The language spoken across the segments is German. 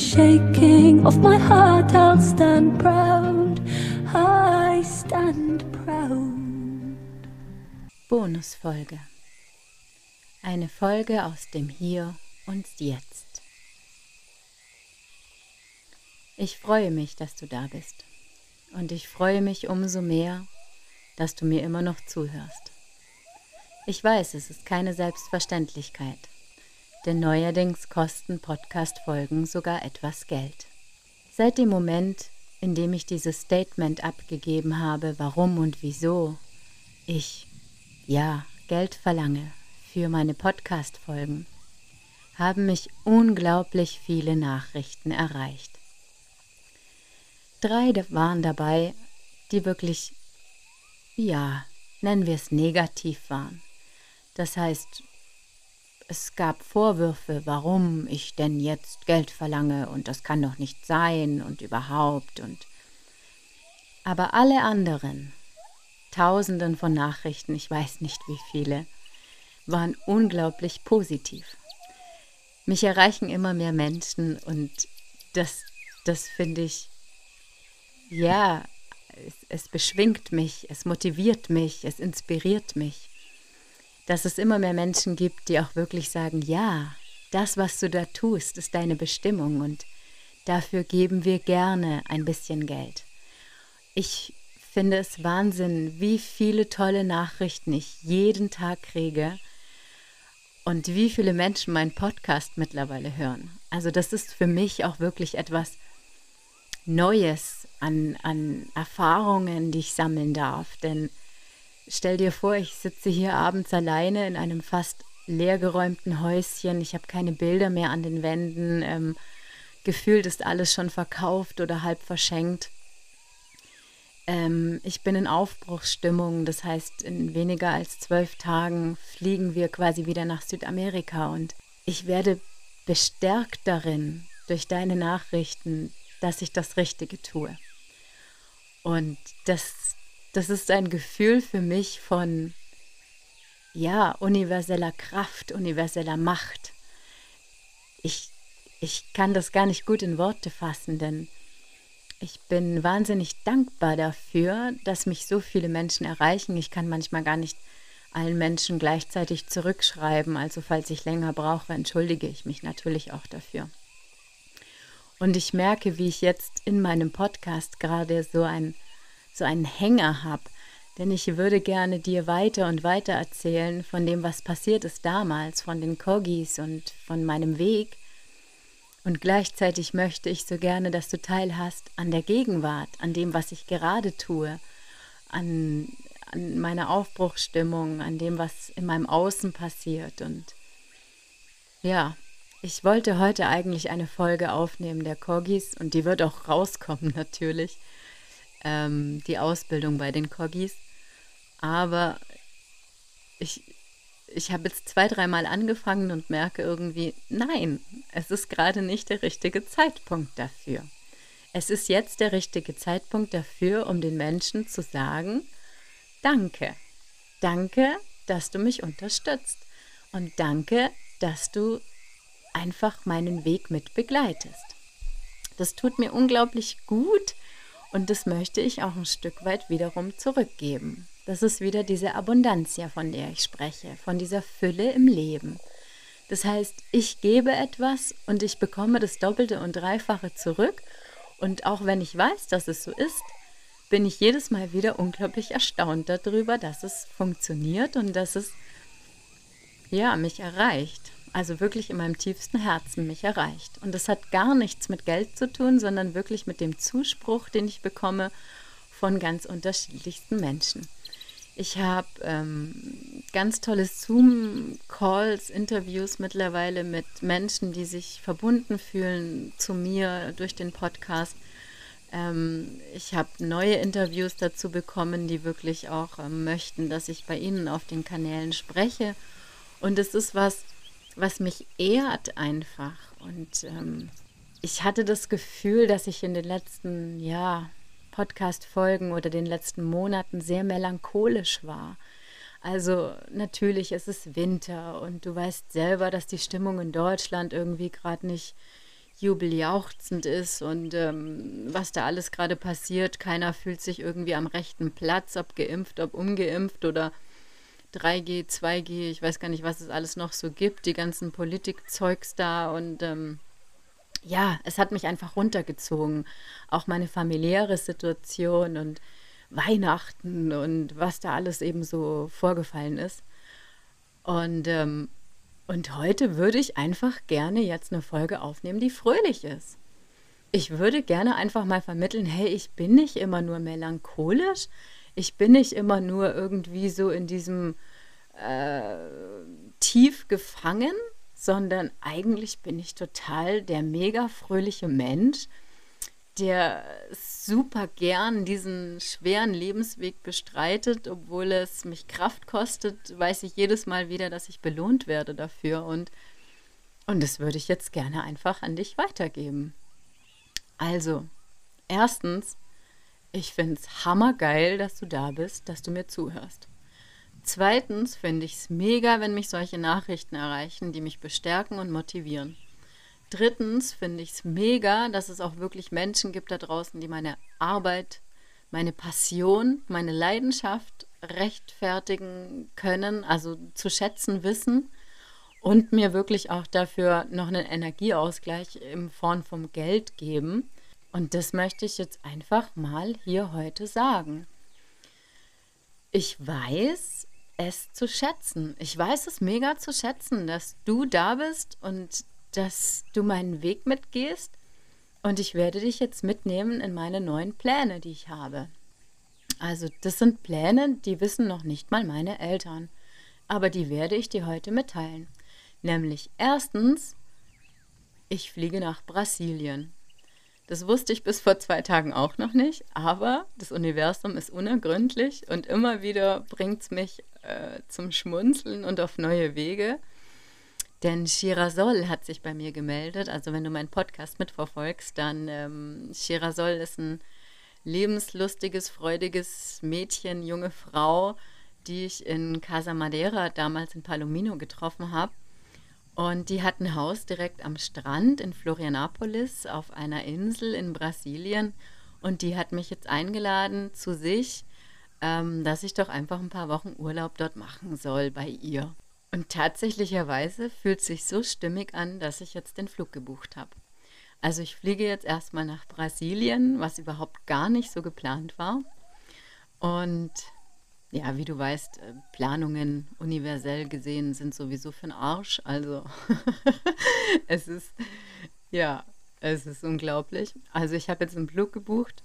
shaking of my heart, I'll stand proud. I stand proud. Bonusfolge. Eine Folge aus dem Hier und Jetzt. Ich freue mich, dass du da bist und ich freue mich umso mehr, dass du mir immer noch zuhörst. Ich weiß, es ist keine Selbstverständlichkeit, denn neuerdings kosten Podcast-Folgen sogar etwas Geld. Seit dem Moment, in dem ich dieses Statement abgegeben habe, warum und wieso ich, ja, Geld verlange für meine Podcast-Folgen, haben mich unglaublich viele Nachrichten erreicht. Drei waren dabei, die wirklich, ja, nennen wir es negativ waren. Das heißt, es gab Vorwürfe, warum ich denn jetzt Geld verlange und das kann doch nicht sein und überhaupt und aber alle anderen, tausenden von Nachrichten, ich weiß nicht wie viele, waren unglaublich positiv. Mich erreichen immer mehr Menschen und das, das finde ich ja, es, es beschwingt mich, es motiviert mich, es inspiriert mich, dass es immer mehr Menschen gibt, die auch wirklich sagen, ja, das, was du da tust, ist deine Bestimmung und dafür geben wir gerne ein bisschen Geld. Ich finde es Wahnsinn, wie viele tolle Nachrichten ich jeden Tag kriege und wie viele Menschen meinen Podcast mittlerweile hören. Also das ist für mich auch wirklich etwas Neues, an, an Erfahrungen, die ich sammeln darf. Denn stell dir vor, ich sitze hier abends alleine in einem fast leergeräumten Häuschen. Ich habe keine Bilder mehr an den Wänden. Ähm, gefühlt ist alles schon verkauft oder halb verschenkt. Ähm, ich bin in Aufbruchsstimmung. Das heißt, in weniger als zwölf Tagen fliegen wir quasi wieder nach Südamerika. Und ich werde bestärkt darin durch deine Nachrichten, dass ich das Richtige tue. Und das, das ist ein Gefühl für mich von, ja, universeller Kraft, universeller Macht. Ich, ich kann das gar nicht gut in Worte fassen, denn ich bin wahnsinnig dankbar dafür, dass mich so viele Menschen erreichen. Ich kann manchmal gar nicht allen Menschen gleichzeitig zurückschreiben, also falls ich länger brauche, entschuldige ich mich natürlich auch dafür. Und ich merke, wie ich jetzt in meinem Podcast gerade so, ein, so einen Hänger habe. Denn ich würde gerne dir weiter und weiter erzählen von dem, was passiert ist damals, von den Kogis und von meinem Weg. Und gleichzeitig möchte ich so gerne, dass du teilhast an der Gegenwart, an dem, was ich gerade tue, an, an meiner Aufbruchsstimmung, an dem, was in meinem Außen passiert. Und ja, ich wollte heute eigentlich eine Folge aufnehmen der Corgis und die wird auch rauskommen natürlich. Ähm, die Ausbildung bei den Corgis. Aber ich, ich habe jetzt zwei, dreimal angefangen und merke irgendwie, nein, es ist gerade nicht der richtige Zeitpunkt dafür. Es ist jetzt der richtige Zeitpunkt dafür, um den Menschen zu sagen, danke. Danke, dass du mich unterstützt. Und danke, dass du einfach meinen Weg mit begleitest. Das tut mir unglaublich gut und das möchte ich auch ein Stück weit wiederum zurückgeben. Das ist wieder diese Abundantia, von der ich spreche, von dieser Fülle im Leben. Das heißt, ich gebe etwas und ich bekomme das Doppelte und Dreifache zurück. Und auch wenn ich weiß, dass es so ist, bin ich jedes Mal wieder unglaublich erstaunt darüber, dass es funktioniert und dass es ja mich erreicht also wirklich in meinem tiefsten Herzen mich erreicht. Und das hat gar nichts mit Geld zu tun, sondern wirklich mit dem Zuspruch, den ich bekomme von ganz unterschiedlichsten Menschen. Ich habe ähm, ganz tolle Zoom-Calls, Interviews mittlerweile mit Menschen, die sich verbunden fühlen zu mir durch den Podcast. Ähm, ich habe neue Interviews dazu bekommen, die wirklich auch ähm, möchten, dass ich bei ihnen auf den Kanälen spreche. Und es ist was, was mich ehrt einfach. Und ähm, ich hatte das Gefühl, dass ich in den letzten, ja, Podcast-Folgen oder den letzten Monaten sehr melancholisch war. Also natürlich ist es Winter und du weißt selber, dass die Stimmung in Deutschland irgendwie gerade nicht jubeljauchzend ist und ähm, was da alles gerade passiert. Keiner fühlt sich irgendwie am rechten Platz, ob geimpft, ob ungeimpft oder 3G, 2G, ich weiß gar nicht, was es alles noch so gibt, die ganzen Politikzeugs da und ähm, ja, es hat mich einfach runtergezogen. Auch meine familiäre Situation und Weihnachten und was da alles eben so vorgefallen ist. Und, ähm, und heute würde ich einfach gerne jetzt eine Folge aufnehmen, die fröhlich ist. Ich würde gerne einfach mal vermitteln, hey, ich bin nicht immer nur melancholisch, ich bin nicht immer nur irgendwie so in diesem äh, tief gefangen, sondern eigentlich bin ich total der mega fröhliche Mensch, der super gern diesen schweren Lebensweg bestreitet, obwohl es mich Kraft kostet, weiß ich jedes Mal wieder, dass ich belohnt werde dafür und und das würde ich jetzt gerne einfach an dich weitergeben. Also, erstens, ich finde es hammergeil, dass du da bist, dass du mir zuhörst. Zweitens finde ich es mega, wenn mich solche Nachrichten erreichen, die mich bestärken und motivieren. Drittens finde ich es mega, dass es auch wirklich Menschen gibt da draußen, die meine Arbeit, meine Passion, meine Leidenschaft rechtfertigen können, also zu schätzen wissen und mir wirklich auch dafür noch einen Energieausgleich in Form vom Geld geben. Und das möchte ich jetzt einfach mal hier heute sagen. Ich weiß, es zu schätzen. Ich weiß es mega zu schätzen, dass du da bist und dass du meinen Weg mitgehst. Und ich werde dich jetzt mitnehmen in meine neuen Pläne, die ich habe. Also das sind Pläne, die wissen noch nicht mal meine Eltern. Aber die werde ich dir heute mitteilen. Nämlich erstens, ich fliege nach Brasilien. Das wusste ich bis vor zwei Tagen auch noch nicht, aber das Universum ist unergründlich und immer wieder bringt es mich äh, zum Schmunzeln und auf neue Wege. Denn Shirazol hat sich bei mir gemeldet. Also wenn du meinen Podcast mitverfolgst, dann ähm, Shirazol ist ein lebenslustiges, freudiges Mädchen, junge Frau, die ich in Casa Madeira damals in Palomino getroffen habe. Und die hat ein Haus direkt am Strand in Florianapolis auf einer Insel in Brasilien. Und die hat mich jetzt eingeladen zu sich ähm, dass ich doch einfach ein paar Wochen Urlaub dort machen soll bei ihr. Und tatsächlicherweise fühlt sich so stimmig an, dass ich jetzt den Flug gebucht habe. Also ich fliege jetzt erstmal nach Brasilien, was überhaupt gar nicht so geplant war. Und ja, wie du weißt, äh, Planungen universell gesehen sind sowieso für den Arsch. Also es ist, ja, es ist unglaublich. Also ich habe jetzt einen Flug gebucht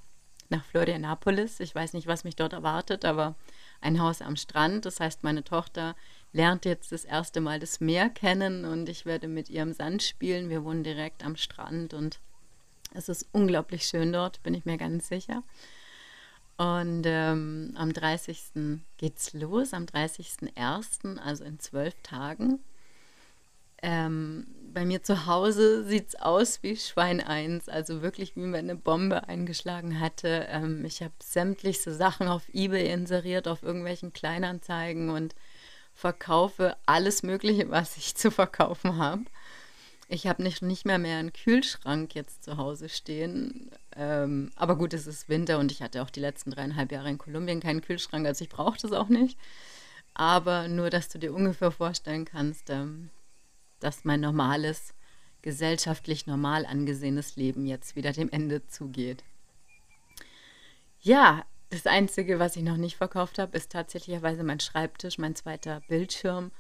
nach Florianapolis. Ich weiß nicht, was mich dort erwartet, aber ein Haus am Strand. Das heißt, meine Tochter lernt jetzt das erste Mal das Meer kennen und ich werde mit ihr im Sand spielen. Wir wohnen direkt am Strand und es ist unglaublich schön dort, bin ich mir ganz sicher. Und ähm, am 30. geht's los, am 30.01., also in zwölf Tagen. Ähm, bei mir zu Hause sieht es aus wie Schwein 1, also wirklich wie wenn eine Bombe eingeschlagen hatte. Ähm, ich habe sämtlichste Sachen auf Ebay inseriert, auf irgendwelchen Kleinanzeigen und verkaufe alles Mögliche, was ich zu verkaufen habe. Ich habe nicht, nicht mehr mehr einen Kühlschrank jetzt zu Hause stehen. Ähm, aber gut, es ist Winter und ich hatte auch die letzten dreieinhalb Jahre in Kolumbien keinen Kühlschrank, also ich brauchte es auch nicht. Aber nur, dass du dir ungefähr vorstellen kannst, ähm, dass mein normales, gesellschaftlich normal angesehenes Leben jetzt wieder dem Ende zugeht. Ja, das Einzige, was ich noch nicht verkauft habe, ist tatsächlicherweise mein Schreibtisch, mein zweiter Bildschirm.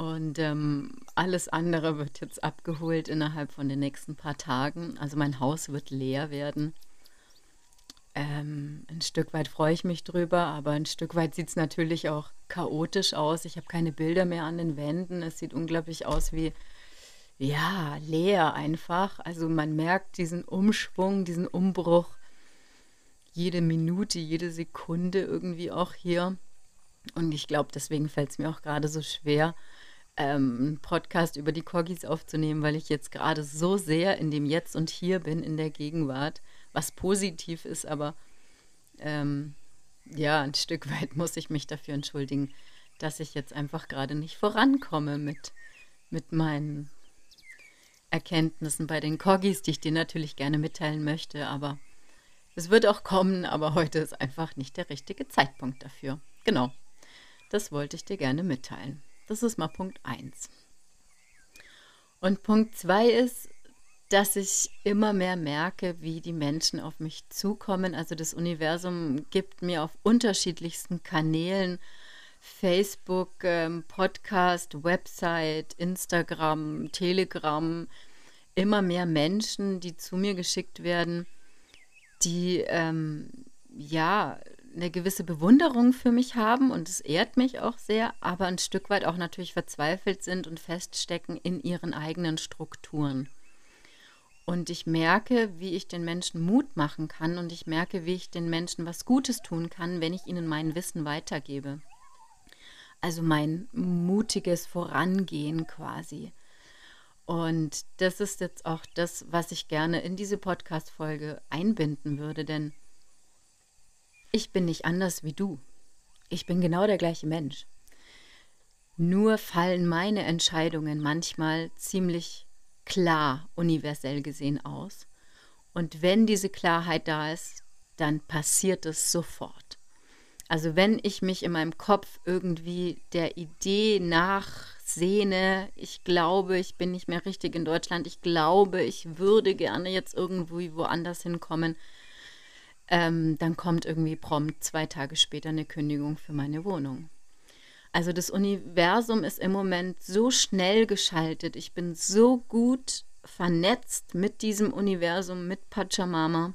Und ähm, alles andere wird jetzt abgeholt innerhalb von den nächsten paar Tagen. Also mein Haus wird leer werden. Ähm, ein Stück weit freue ich mich drüber, aber ein Stück weit sieht es natürlich auch chaotisch aus. Ich habe keine Bilder mehr an den Wänden. Es sieht unglaublich aus wie, ja, leer einfach. Also man merkt diesen Umschwung, diesen Umbruch jede Minute, jede Sekunde irgendwie auch hier. Und ich glaube, deswegen fällt es mir auch gerade so schwer, ähm, einen Podcast über die Corgis aufzunehmen, weil ich jetzt gerade so sehr in dem Jetzt und Hier bin, in der Gegenwart, was positiv ist, aber ähm, ja, ein Stück weit muss ich mich dafür entschuldigen, dass ich jetzt einfach gerade nicht vorankomme mit, mit meinen Erkenntnissen bei den Corgis, die ich dir natürlich gerne mitteilen möchte, aber es wird auch kommen, aber heute ist einfach nicht der richtige Zeitpunkt dafür. Genau, das wollte ich dir gerne mitteilen. Das ist mal Punkt 1. Und Punkt 2 ist, dass ich immer mehr merke, wie die Menschen auf mich zukommen. Also das Universum gibt mir auf unterschiedlichsten Kanälen, Facebook, ähm, Podcast, Website, Instagram, Telegram, immer mehr Menschen, die zu mir geschickt werden, die ähm, ja eine gewisse Bewunderung für mich haben und es ehrt mich auch sehr, aber ein Stück weit auch natürlich verzweifelt sind und feststecken in ihren eigenen Strukturen. Und ich merke, wie ich den Menschen Mut machen kann und ich merke, wie ich den Menschen was Gutes tun kann, wenn ich ihnen mein Wissen weitergebe. Also mein mutiges Vorangehen quasi. Und das ist jetzt auch das, was ich gerne in diese Podcast-Folge einbinden würde, denn ich bin nicht anders wie du. Ich bin genau der gleiche Mensch. Nur fallen meine Entscheidungen manchmal ziemlich klar universell gesehen aus. Und wenn diese Klarheit da ist, dann passiert es sofort. Also wenn ich mich in meinem Kopf irgendwie der Idee nachsehne, ich glaube, ich bin nicht mehr richtig in Deutschland, ich glaube, ich würde gerne jetzt irgendwie woanders hinkommen, ähm, dann kommt irgendwie prompt zwei Tage später eine Kündigung für meine Wohnung. Also das Universum ist im Moment so schnell geschaltet. Ich bin so gut vernetzt mit diesem Universum, mit Pachamama,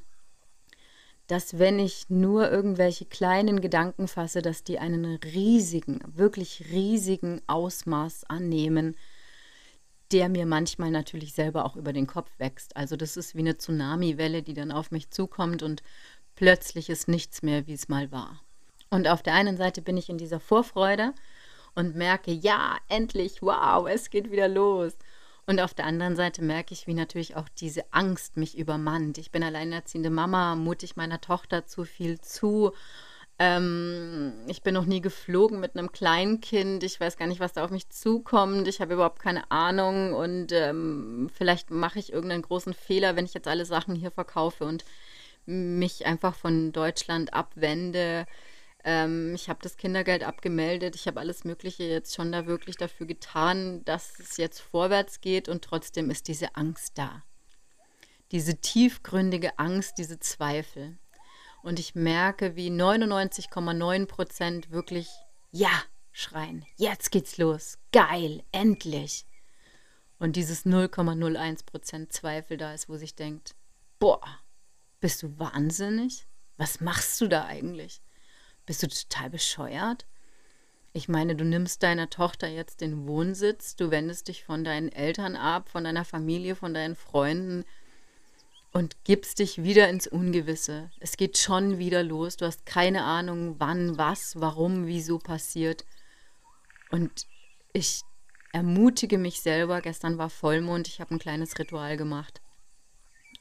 dass wenn ich nur irgendwelche kleinen Gedanken fasse, dass die einen riesigen, wirklich riesigen Ausmaß annehmen, der mir manchmal natürlich selber auch über den Kopf wächst. Also das ist wie eine Tsunamiwelle, die dann auf mich zukommt und plötzlich ist nichts mehr, wie es mal war. Und auf der einen Seite bin ich in dieser Vorfreude und merke, ja, endlich, wow, es geht wieder los. Und auf der anderen Seite merke ich, wie natürlich auch diese Angst mich übermannt. Ich bin alleinerziehende Mama, mutig meiner Tochter zu viel zu. Ähm, ich bin noch nie geflogen mit einem Kleinkind. Ich weiß gar nicht, was da auf mich zukommt. Ich habe überhaupt keine Ahnung. Und ähm, vielleicht mache ich irgendeinen großen Fehler, wenn ich jetzt alle Sachen hier verkaufe und mich einfach von Deutschland abwende. Ähm, ich habe das Kindergeld abgemeldet. Ich habe alles Mögliche jetzt schon da wirklich dafür getan, dass es jetzt vorwärts geht und trotzdem ist diese Angst da. Diese tiefgründige Angst, diese Zweifel. Und ich merke, wie 99,9 Prozent wirklich Ja schreien. Jetzt geht's los. Geil, endlich. Und dieses 0,01 Prozent Zweifel da ist, wo sich denkt, boah, bist du wahnsinnig? Was machst du da eigentlich? Bist du total bescheuert? Ich meine, du nimmst deiner Tochter jetzt den Wohnsitz, du wendest dich von deinen Eltern ab, von deiner Familie, von deinen Freunden und gibst dich wieder ins Ungewisse. Es geht schon wieder los. Du hast keine Ahnung, wann, was, warum, wieso passiert. Und ich ermutige mich selber. Gestern war Vollmond, ich habe ein kleines Ritual gemacht.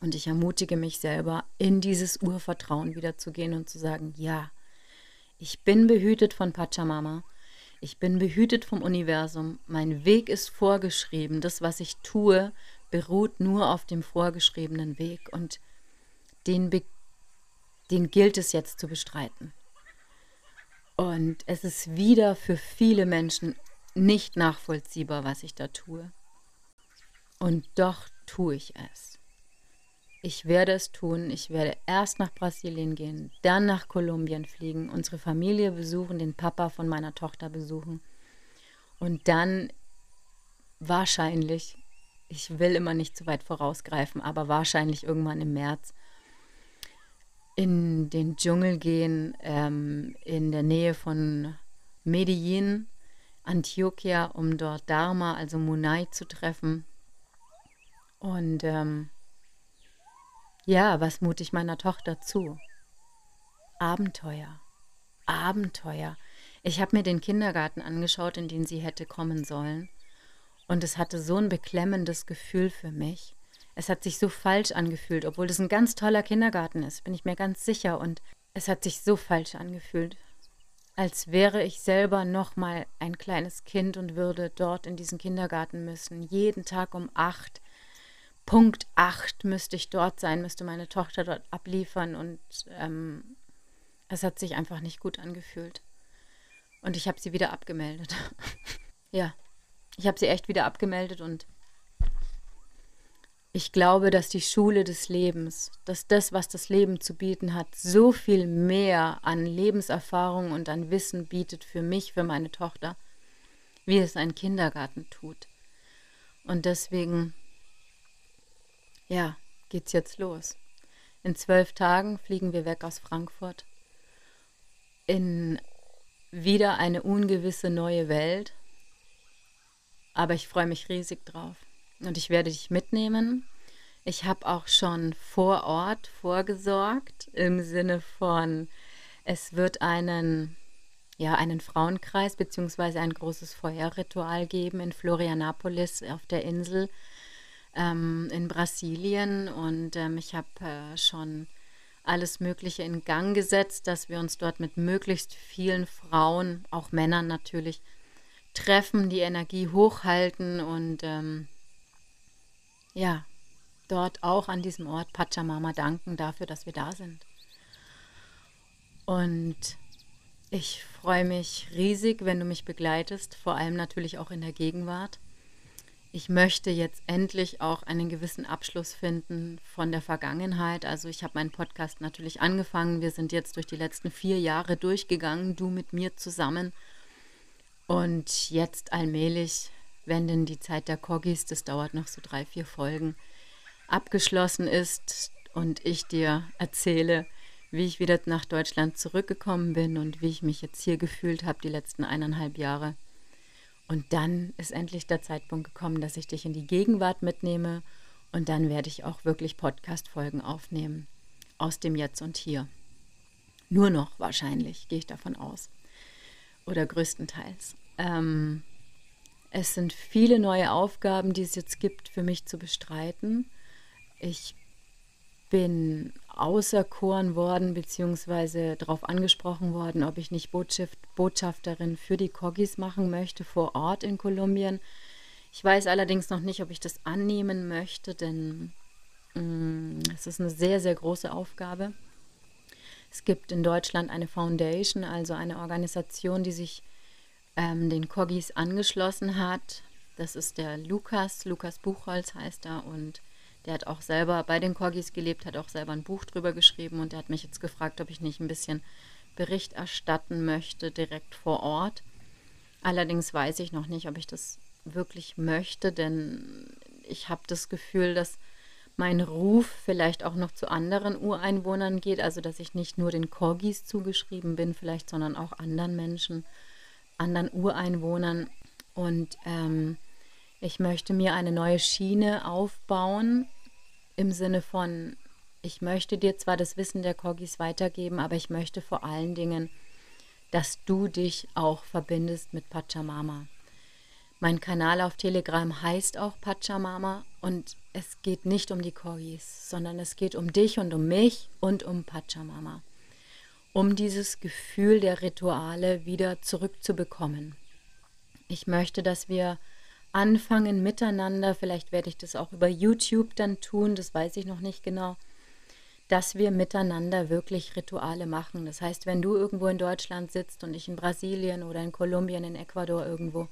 Und ich ermutige mich selber, in dieses Urvertrauen wieder zu gehen und zu sagen, ja, ich bin behütet von Pachamama. Ich bin behütet vom Universum. Mein Weg ist vorgeschrieben. Das, was ich tue, beruht nur auf dem vorgeschriebenen Weg. Und den, den gilt es jetzt zu bestreiten. Und es ist wieder für viele Menschen nicht nachvollziehbar, was ich da tue. Und doch tue ich es. Ich werde es tun. Ich werde erst nach Brasilien gehen, dann nach Kolumbien fliegen, unsere Familie besuchen, den Papa von meiner Tochter besuchen und dann wahrscheinlich, ich will immer nicht zu weit vorausgreifen, aber wahrscheinlich irgendwann im März in den Dschungel gehen, ähm, in der Nähe von Medellin, Antioquia, um dort Dharma, also Munai, zu treffen. Und ähm, ja, was mute ich meiner Tochter zu? Abenteuer. Abenteuer. Ich habe mir den Kindergarten angeschaut, in den sie hätte kommen sollen. Und es hatte so ein beklemmendes Gefühl für mich. Es hat sich so falsch angefühlt, obwohl das ein ganz toller Kindergarten ist, bin ich mir ganz sicher. Und es hat sich so falsch angefühlt, als wäre ich selber noch mal ein kleines Kind und würde dort in diesen Kindergarten müssen. Jeden Tag um acht, Punkt acht müsste ich dort sein, müsste meine Tochter dort abliefern. Und ähm, es hat sich einfach nicht gut angefühlt. Und ich habe sie wieder abgemeldet. ja, ich habe sie echt wieder abgemeldet und ich glaube, dass die Schule des Lebens, dass das, was das Leben zu bieten hat, so viel mehr an Lebenserfahrung und an Wissen bietet für mich, für meine Tochter, wie es ein Kindergarten tut. Und deswegen, ja, geht's jetzt los. In zwölf Tagen fliegen wir weg aus Frankfurt in wieder eine ungewisse neue Welt. Aber ich freue mich riesig drauf. Und ich werde dich mitnehmen. Ich habe auch schon vor Ort vorgesorgt im Sinne von, es wird einen, ja, einen Frauenkreis bzw. ein großes Feuerritual geben in Florianapolis auf der Insel ähm, in Brasilien. Und ähm, ich habe äh, schon alles Mögliche in Gang gesetzt, dass wir uns dort mit möglichst vielen Frauen, auch Männern natürlich, treffen, die Energie hochhalten und ähm, ja, dort auch an diesem Ort Pachamama danken dafür, dass wir da sind. Und ich freue mich riesig, wenn du mich begleitest, vor allem natürlich auch in der Gegenwart ich möchte jetzt endlich auch einen gewissen Abschluss finden von der Vergangenheit. Also ich habe meinen Podcast natürlich angefangen. Wir sind jetzt durch die letzten vier Jahre durchgegangen, du mit mir zusammen. Und jetzt allmählich, wenn denn die Zeit der Corgis, das dauert noch so drei, vier Folgen, abgeschlossen ist und ich dir erzähle, wie ich wieder nach Deutschland zurückgekommen bin und wie ich mich jetzt hier gefühlt habe die letzten eineinhalb Jahre und dann ist endlich der Zeitpunkt gekommen, dass ich dich in die Gegenwart mitnehme und dann werde ich auch wirklich Podcast-Folgen aufnehmen aus dem Jetzt und Hier. Nur noch wahrscheinlich, gehe ich davon aus. Oder größtenteils. Ähm, es sind viele neue Aufgaben, die es jetzt gibt, für mich zu bestreiten. Ich bin auserkoren worden, beziehungsweise darauf angesprochen worden, ob ich nicht Botschaft, Botschafterin für die Kogis machen möchte vor Ort in Kolumbien. Ich weiß allerdings noch nicht, ob ich das annehmen möchte, denn mm, es ist eine sehr, sehr große Aufgabe. Es gibt in Deutschland eine Foundation, also eine Organisation, die sich ähm, den Kogis angeschlossen hat. Das ist der Lukas, Lukas Buchholz heißt er und der hat auch selber bei den Corgis gelebt, hat auch selber ein Buch drüber geschrieben und der hat mich jetzt gefragt, ob ich nicht ein bisschen Bericht erstatten möchte, direkt vor Ort. Allerdings weiß ich noch nicht, ob ich das wirklich möchte, denn ich habe das Gefühl, dass mein Ruf vielleicht auch noch zu anderen Ureinwohnern geht, also dass ich nicht nur den Corgis zugeschrieben bin, vielleicht, sondern auch anderen Menschen, anderen Ureinwohnern. Und ähm, ich möchte mir eine neue Schiene aufbauen, im Sinne von, ich möchte dir zwar das Wissen der Kogis weitergeben, aber ich möchte vor allen Dingen, dass du dich auch verbindest mit Pachamama. Mein Kanal auf Telegram heißt auch Pachamama und es geht nicht um die Kogis, sondern es geht um dich und um mich und um Pachamama. Um dieses Gefühl der Rituale wieder zurückzubekommen. Ich möchte, dass wir anfangen miteinander, vielleicht werde ich das auch über YouTube dann tun, das weiß ich noch nicht genau, dass wir miteinander wirklich Rituale machen. Das heißt, wenn du irgendwo in Deutschland sitzt und ich in Brasilien oder in Kolumbien, in Ecuador irgendwo,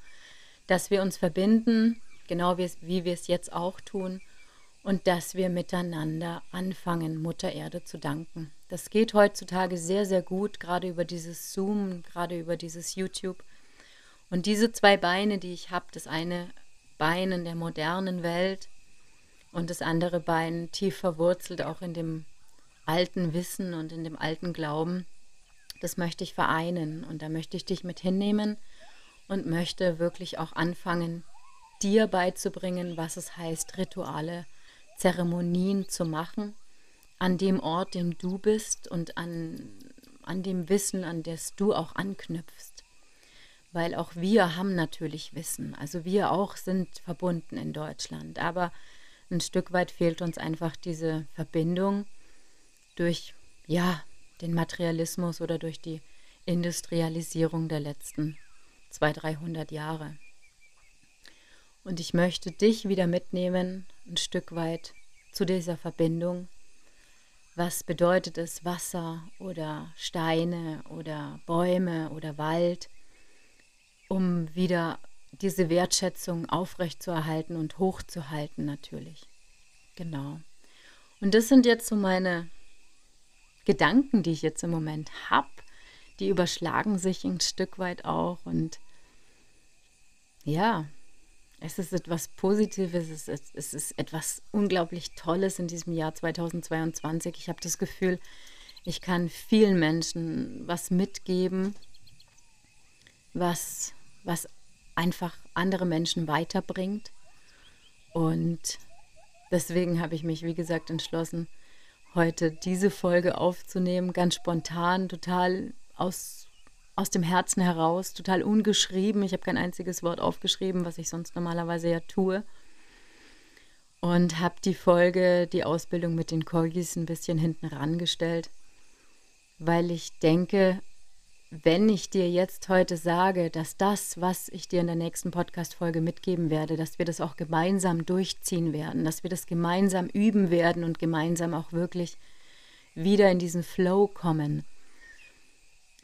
dass wir uns verbinden, genau wie, wie wir es jetzt auch tun, und dass wir miteinander anfangen, Mutter Erde zu danken. Das geht heutzutage sehr, sehr gut, gerade über dieses Zoom, gerade über dieses YouTube. Und diese zwei Beine, die ich habe, das eine Bein in der modernen Welt und das andere Bein tief verwurzelt auch in dem alten Wissen und in dem alten Glauben, das möchte ich vereinen. Und da möchte ich dich mit hinnehmen und möchte wirklich auch anfangen, dir beizubringen, was es heißt, Rituale, Zeremonien zu machen, an dem Ort, dem du bist und an, an dem Wissen, an das du auch anknüpfst weil auch wir haben natürlich Wissen. Also wir auch sind verbunden in Deutschland, aber ein Stück weit fehlt uns einfach diese Verbindung durch ja, den Materialismus oder durch die Industrialisierung der letzten 200, 300 Jahre. Und ich möchte dich wieder mitnehmen, ein Stück weit zu dieser Verbindung. Was bedeutet es, Wasser oder Steine oder Bäume oder Wald? Um wieder diese Wertschätzung aufrechtzuerhalten und hochzuhalten natürlich. Genau. Und das sind jetzt so meine Gedanken, die ich jetzt im Moment habe. Die überschlagen sich ein Stück weit auch. Und ja, es ist etwas Positives, es ist, es ist etwas unglaublich Tolles in diesem Jahr 2022. Ich habe das Gefühl, ich kann vielen Menschen was mitgeben, was was einfach andere Menschen weiterbringt. Und deswegen habe ich mich, wie gesagt, entschlossen, heute diese Folge aufzunehmen, ganz spontan, total aus, aus dem Herzen heraus, total ungeschrieben. Ich habe kein einziges Wort aufgeschrieben, was ich sonst normalerweise ja tue. Und habe die Folge, die Ausbildung mit den Corgis ein bisschen hinten rangestellt, weil ich denke, wenn ich dir jetzt heute sage, dass das, was ich dir in der nächsten Podcast-Folge mitgeben werde, dass wir das auch gemeinsam durchziehen werden, dass wir das gemeinsam üben werden und gemeinsam auch wirklich wieder in diesen Flow kommen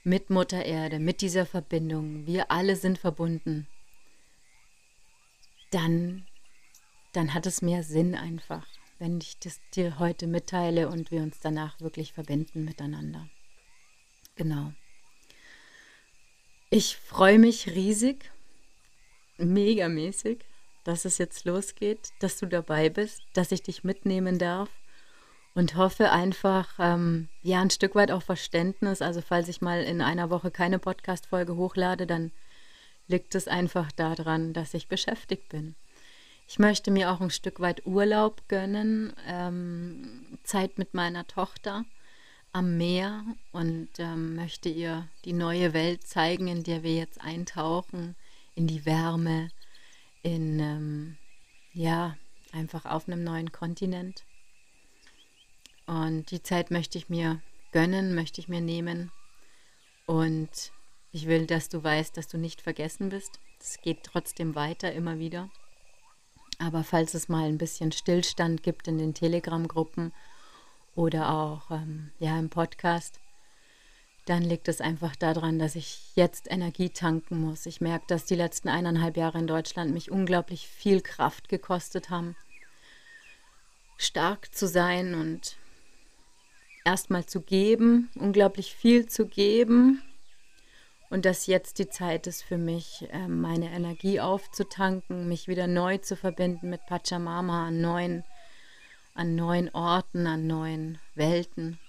mit Mutter Erde, mit dieser Verbindung, wir alle sind verbunden, dann, dann hat es mehr Sinn einfach, wenn ich das dir heute mitteile und wir uns danach wirklich verbinden miteinander. Genau. Ich freue mich riesig, megamäßig, dass es jetzt losgeht, dass du dabei bist, dass ich dich mitnehmen darf und hoffe einfach, ähm, ja, ein Stück weit auch Verständnis. Also, falls ich mal in einer Woche keine Podcast-Folge hochlade, dann liegt es einfach daran, dass ich beschäftigt bin. Ich möchte mir auch ein Stück weit Urlaub gönnen, ähm, Zeit mit meiner Tochter am Meer und ähm, möchte ihr die neue Welt zeigen, in der wir jetzt eintauchen, in die Wärme, in, ähm, ja, einfach auf einem neuen Kontinent. Und die Zeit möchte ich mir gönnen, möchte ich mir nehmen. Und ich will, dass du weißt, dass du nicht vergessen bist. Es geht trotzdem weiter, immer wieder. Aber falls es mal ein bisschen Stillstand gibt in den Telegram-Gruppen oder auch ähm, ja, im Podcast, dann liegt es einfach daran, dass ich jetzt Energie tanken muss. Ich merke, dass die letzten eineinhalb Jahre in Deutschland mich unglaublich viel Kraft gekostet haben, stark zu sein und erstmal zu geben, unglaublich viel zu geben. Und dass jetzt die Zeit ist für mich, ähm, meine Energie aufzutanken, mich wieder neu zu verbinden mit Pachamama, neuen an neuen Orten, an neuen Welten.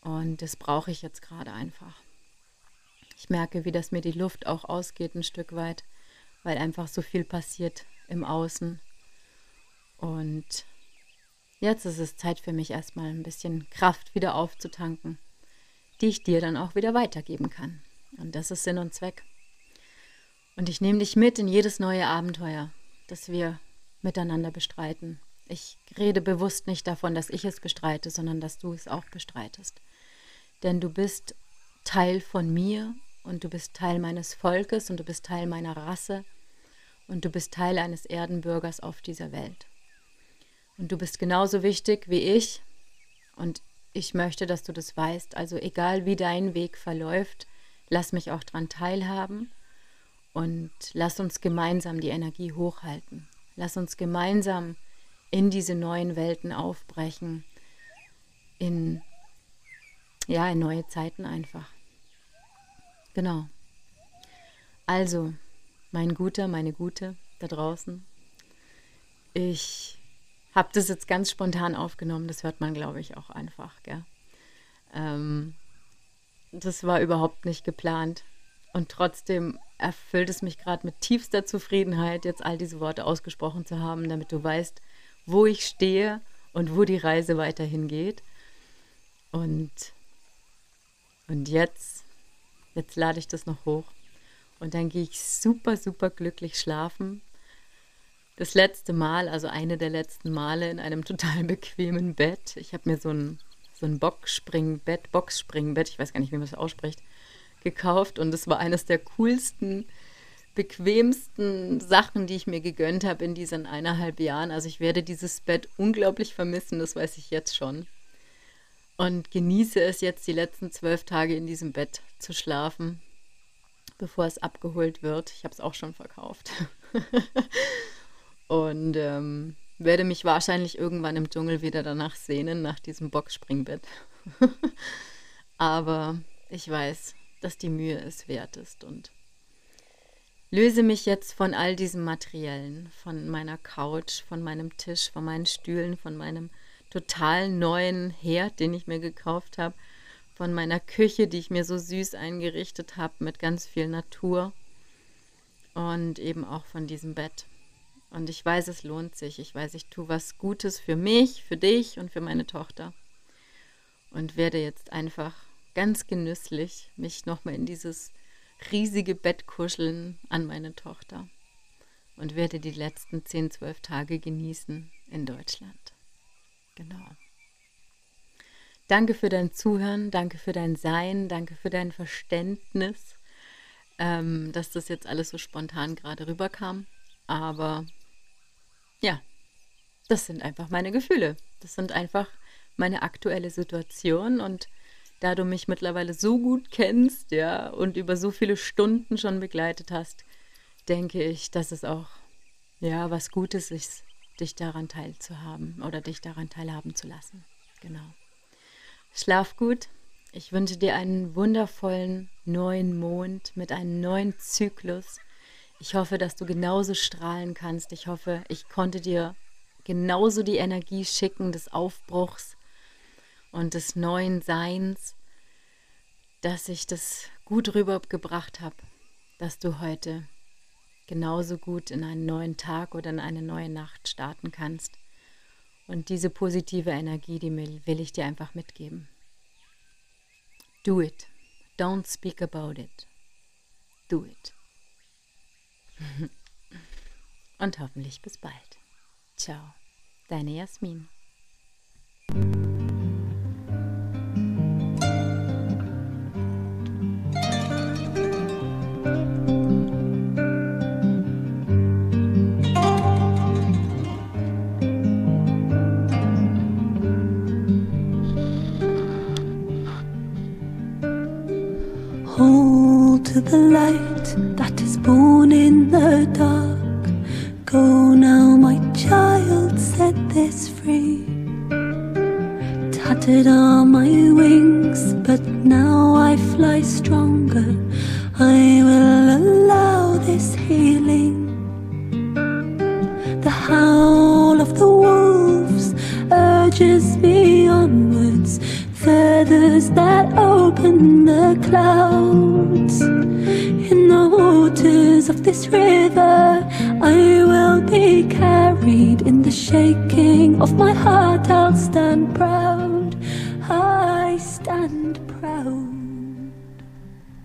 Und das brauche ich jetzt gerade einfach. Ich merke, wie das mir die Luft auch ausgeht ein Stück weit, weil einfach so viel passiert im Außen. Und jetzt ist es Zeit für mich erstmal ein bisschen Kraft wieder aufzutanken, die ich dir dann auch wieder weitergeben kann. Und das ist Sinn und Zweck. Und ich nehme dich mit in jedes neue Abenteuer, das wir miteinander bestreiten. Ich rede bewusst nicht davon, dass ich es bestreite, sondern dass du es auch bestreitest. Denn du bist Teil von mir und du bist Teil meines Volkes und du bist Teil meiner Rasse und du bist Teil eines Erdenbürgers auf dieser Welt. Und du bist genauso wichtig wie ich und ich möchte, dass du das weißt. Also egal wie dein Weg verläuft, lass mich auch daran teilhaben und lass uns gemeinsam die Energie hochhalten. Lass uns gemeinsam in diese neuen Welten aufbrechen, in, ja, in neue Zeiten einfach. Genau. Also, mein Guter, meine Gute da draußen, ich habe das jetzt ganz spontan aufgenommen. Das hört man, glaube ich, auch einfach. Gell? Ähm, das war überhaupt nicht geplant. Und trotzdem erfüllt es mich gerade mit tiefster Zufriedenheit, jetzt all diese Worte ausgesprochen zu haben, damit du weißt, wo ich stehe und wo die Reise weiterhin geht. Und, und jetzt, jetzt lade ich das noch hoch. Und dann gehe ich super, super glücklich schlafen das letzte Mal, also eine der letzten Male in einem total bequemen Bett. Ich habe mir so ein, so ein Boxspringbett, Boxspringbett, ich weiß gar nicht, wie man das ausspricht, gekauft und es war eines der coolsten, bequemsten Sachen, die ich mir gegönnt habe in diesen eineinhalb Jahren. Also ich werde dieses Bett unglaublich vermissen, das weiß ich jetzt schon. Und genieße es jetzt die letzten zwölf Tage in diesem Bett zu schlafen, bevor es abgeholt wird. Ich habe es auch schon verkauft. Und ähm, werde mich wahrscheinlich irgendwann im Dschungel wieder danach sehnen, nach diesem Boxspringbett. Aber ich weiß, dass die Mühe es wert ist und löse mich jetzt von all diesem Materiellen, von meiner Couch, von meinem Tisch, von meinen Stühlen, von meinem total neuen Herd, den ich mir gekauft habe, von meiner Küche, die ich mir so süß eingerichtet habe mit ganz viel Natur und eben auch von diesem Bett. Und ich weiß, es lohnt sich. Ich weiß, ich tue was Gutes für mich, für dich und für meine Tochter. Und werde jetzt einfach ganz genüsslich mich nochmal in dieses riesige Bett kuscheln an meine Tochter. Und werde die letzten 10, 12 Tage genießen in Deutschland. Genau. Danke für dein Zuhören, danke für dein Sein, danke für dein Verständnis, ähm, dass das jetzt alles so spontan gerade rüberkam. Aber ja, das sind einfach meine Gefühle. Das sind einfach meine aktuelle Situation und da du mich mittlerweile so gut kennst, ja, und über so viele Stunden schon begleitet hast, denke ich, dass es auch ja was Gutes ist, dich daran teilzuhaben oder dich daran teilhaben zu lassen. Genau. Schlaf gut. Ich wünsche dir einen wundervollen neuen Mond mit einem neuen Zyklus ich hoffe, dass du genauso strahlen kannst. Ich hoffe, ich konnte dir genauso die Energie schicken des Aufbruchs und des neuen Seins, dass ich das gut rübergebracht habe, dass du heute genauso gut in einen neuen Tag oder in eine neue Nacht starten kannst. Und diese positive Energie, die will ich dir einfach mitgeben. Do it. Don't speak about it. Do it. Und hoffentlich bis bald. Ciao, deine Jasmin. The light that is born in the dark. Go now, my child, set this free. Tattered are my wings, but now I fly stronger. I will allow this healing. The howl of the wolves urges me onwards feathers that open the clouds. This river, I will be carried. In the shaking of my heart, I'll stand proud.